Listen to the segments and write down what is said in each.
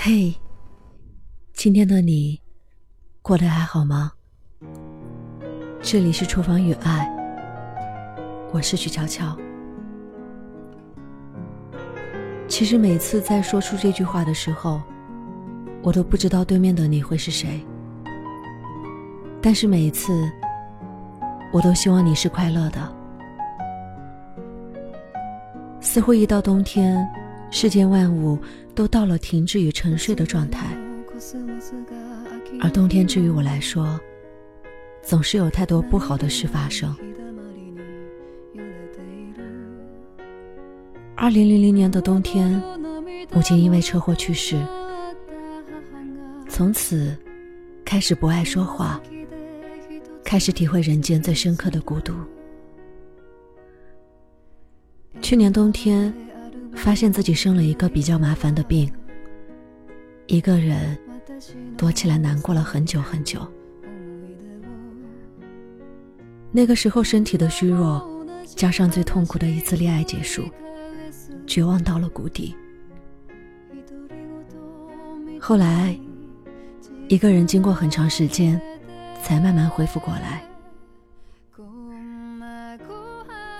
嘿，今天的你过得还好吗？这里是厨房与爱，我是曲乔乔。其实每次在说出这句话的时候，我都不知道对面的你会是谁。但是每一次，我都希望你是快乐的。似乎一到冬天，世间万物。都到了停滞与沉睡的状态，而冬天之于我来说，总是有太多不好的事发生。二零零零年的冬天，母亲因为车祸去世，从此开始不爱说话，开始体会人间最深刻的孤独。去年冬天。发现自己生了一个比较麻烦的病，一个人躲起来难过了很久很久。那个时候身体的虚弱，加上最痛苦的一次恋爱结束，绝望到了谷底。后来，一个人经过很长时间，才慢慢恢复过来。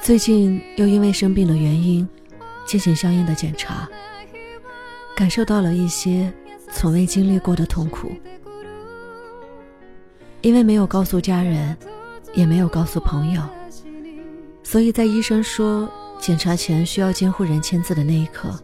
最近又因为生病的原因。进行相应的检查，感受到了一些从未经历过的痛苦。因为没有告诉家人，也没有告诉朋友，所以在医生说检查前需要监护人签字的那一刻，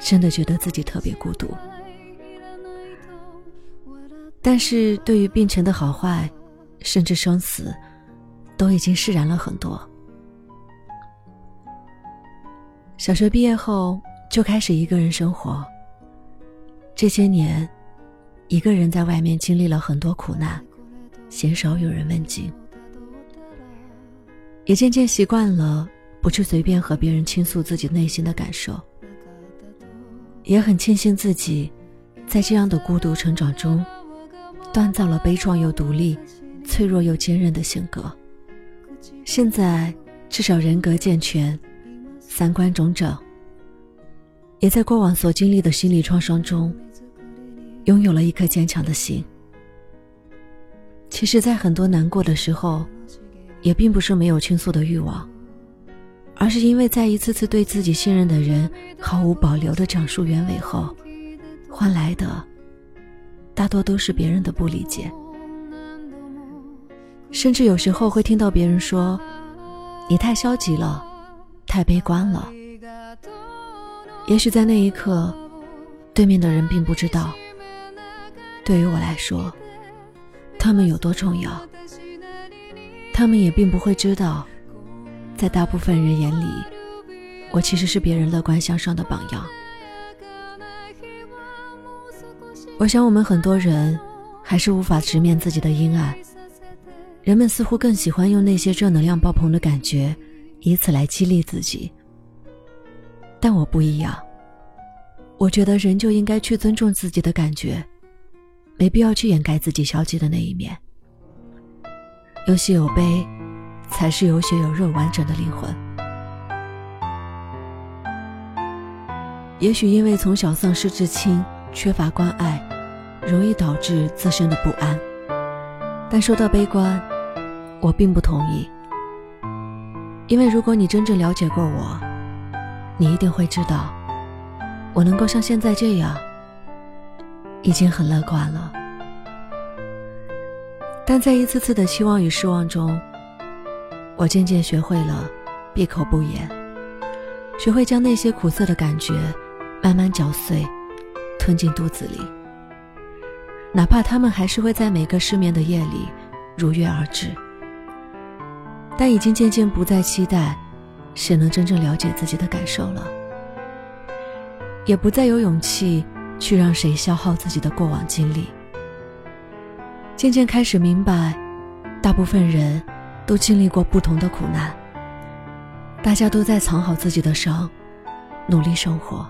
真的觉得自己特别孤独。但是对于病情的好坏，甚至生死，都已经释然了很多。小学毕业后就开始一个人生活。这些年，一个人在外面经历了很多苦难，鲜少有人问津，也渐渐习惯了不去随便和别人倾诉自己内心的感受。也很庆幸自己，在这样的孤独成长中，锻造了悲壮又独立、脆弱又坚韧的性格。现在至少人格健全。三观中正，也在过往所经历的心理创伤中，拥有了一颗坚强的心。其实，在很多难过的时候，也并不是没有倾诉的欲望，而是因为在一次次对自己信任的人毫无保留的讲述原委后，换来的大多都是别人的不理解，甚至有时候会听到别人说：“你太消极了。”太悲观了。也许在那一刻，对面的人并不知道，对于我来说，他们有多重要。他们也并不会知道，在大部分人眼里，我其实是别人乐观向上的榜样。我想，我们很多人还是无法直面自己的阴暗。人们似乎更喜欢用那些正能量爆棚的感觉。以此来激励自己，但我不一样。我觉得人就应该去尊重自己的感觉，没必要去掩盖自己消极的那一面。有喜有悲，才是有血有肉完整的灵魂。也许因为从小丧失至亲，缺乏关爱，容易导致自身的不安。但说到悲观，我并不同意。因为如果你真正了解过我，你一定会知道，我能够像现在这样，已经很乐观了。但在一次次的期望与失望中，我渐渐学会了闭口不言，学会将那些苦涩的感觉慢慢嚼碎，吞进肚子里，哪怕他们还是会在每个失眠的夜里如约而至。但已经渐渐不再期待，谁能真正了解自己的感受了，也不再有勇气去让谁消耗自己的过往经历。渐渐开始明白，大部分人都经历过不同的苦难，大家都在藏好自己的伤，努力生活。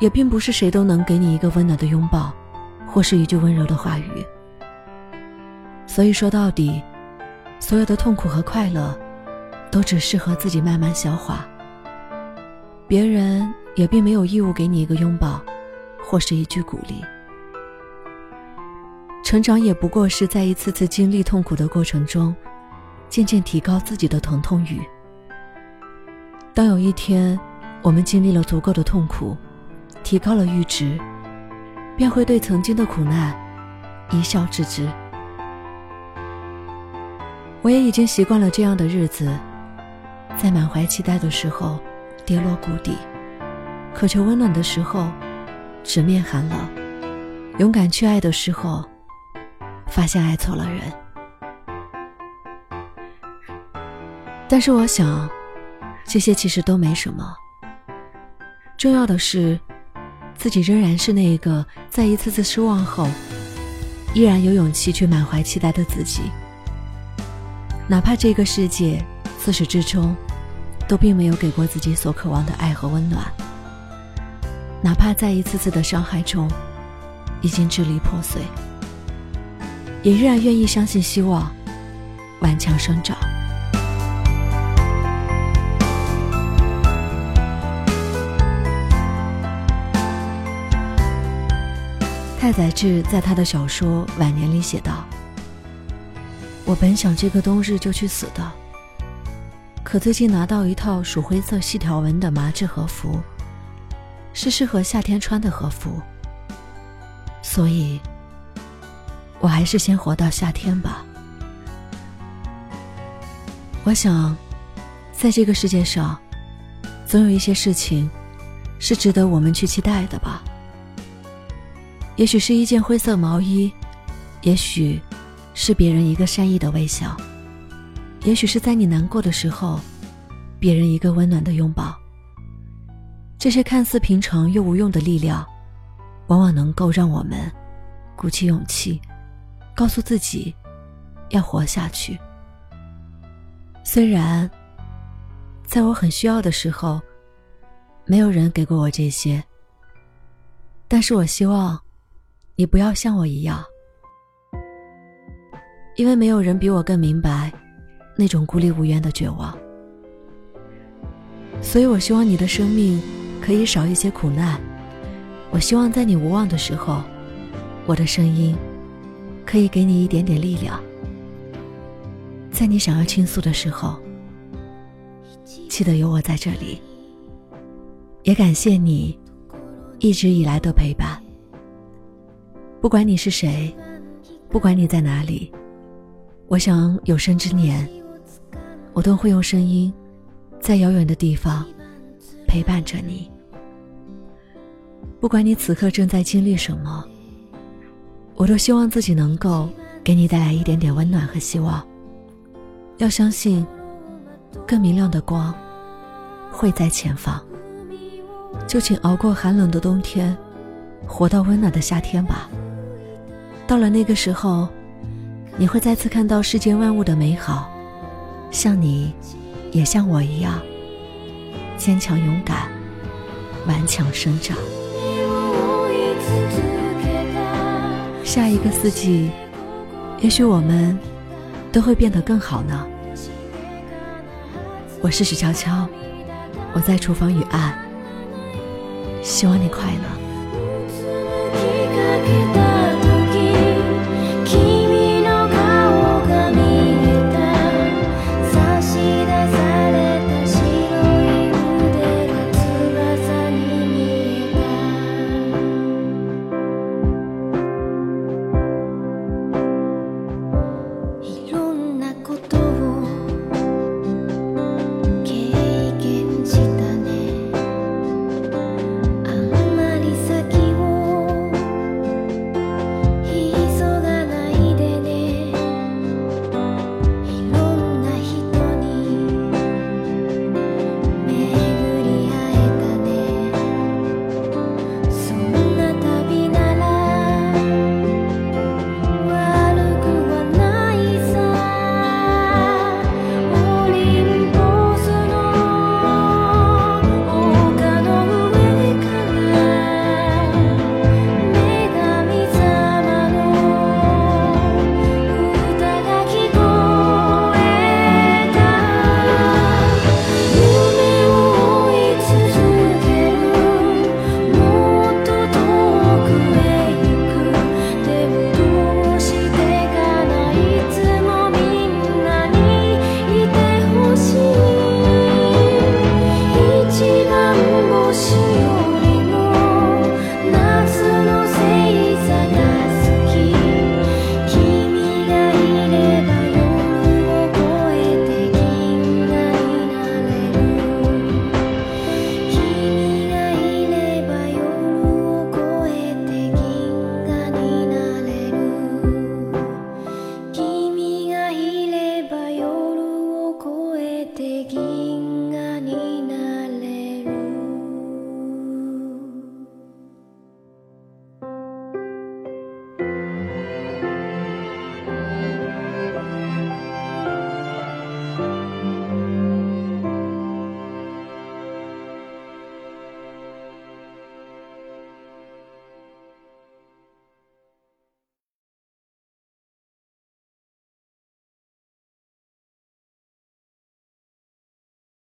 也并不是谁都能给你一个温暖的拥抱，或是一句温柔的话语。所以说到底。所有的痛苦和快乐，都只适合自己慢慢消化。别人也并没有义务给你一个拥抱，或是一句鼓励。成长也不过是在一次次经历痛苦的过程中，渐渐提高自己的疼痛欲。当有一天，我们经历了足够的痛苦，提高了阈值，便会对曾经的苦难一笑置之。我也已经习惯了这样的日子，在满怀期待的时候跌落谷底，渴求温暖的时候直面寒冷，勇敢去爱的时候发现爱错了人。但是我想。这些其实都没什么，重要的是，自己仍然是那一个在一次次失望后，依然有勇气去满怀期待的自己。哪怕这个世界自始至终都并没有给过自己所渴望的爱和温暖，哪怕在一次次的伤害中已经支离破碎，也依然愿意相信希望，顽强生长。太宰治在他的小说《晚年》里写道：“我本想这个冬日就去死的，可最近拿到一套鼠灰色细条纹的麻质和服，是适合夏天穿的和服，所以，我还是先活到夏天吧。我想，在这个世界上，总有一些事情，是值得我们去期待的吧。”也许是一件灰色毛衣，也许是别人一个善意的微笑，也许是在你难过的时候，别人一个温暖的拥抱。这些看似平常又无用的力量，往往能够让我们鼓起勇气，告诉自己要活下去。虽然在我很需要的时候，没有人给过我这些，但是我希望。你不要像我一样，因为没有人比我更明白那种孤立无援的绝望。所以我希望你的生命可以少一些苦难。我希望在你无望的时候，我的声音可以给你一点点力量。在你想要倾诉的时候，记得有我在这里。也感谢你一直以来的陪伴。不管你是谁，不管你在哪里，我想有生之年，我都会用声音，在遥远的地方陪伴着你。不管你此刻正在经历什么，我都希望自己能够给你带来一点点温暖和希望。要相信，更明亮的光会在前方。就请熬过寒冷的冬天，活到温暖的夏天吧。到了那个时候，你会再次看到世间万物的美好，像你，也像我一样，坚强勇敢，顽强生长。下一个四季，也许我们都会变得更好呢。我是许悄悄，我在厨房与爱，希望你快乐。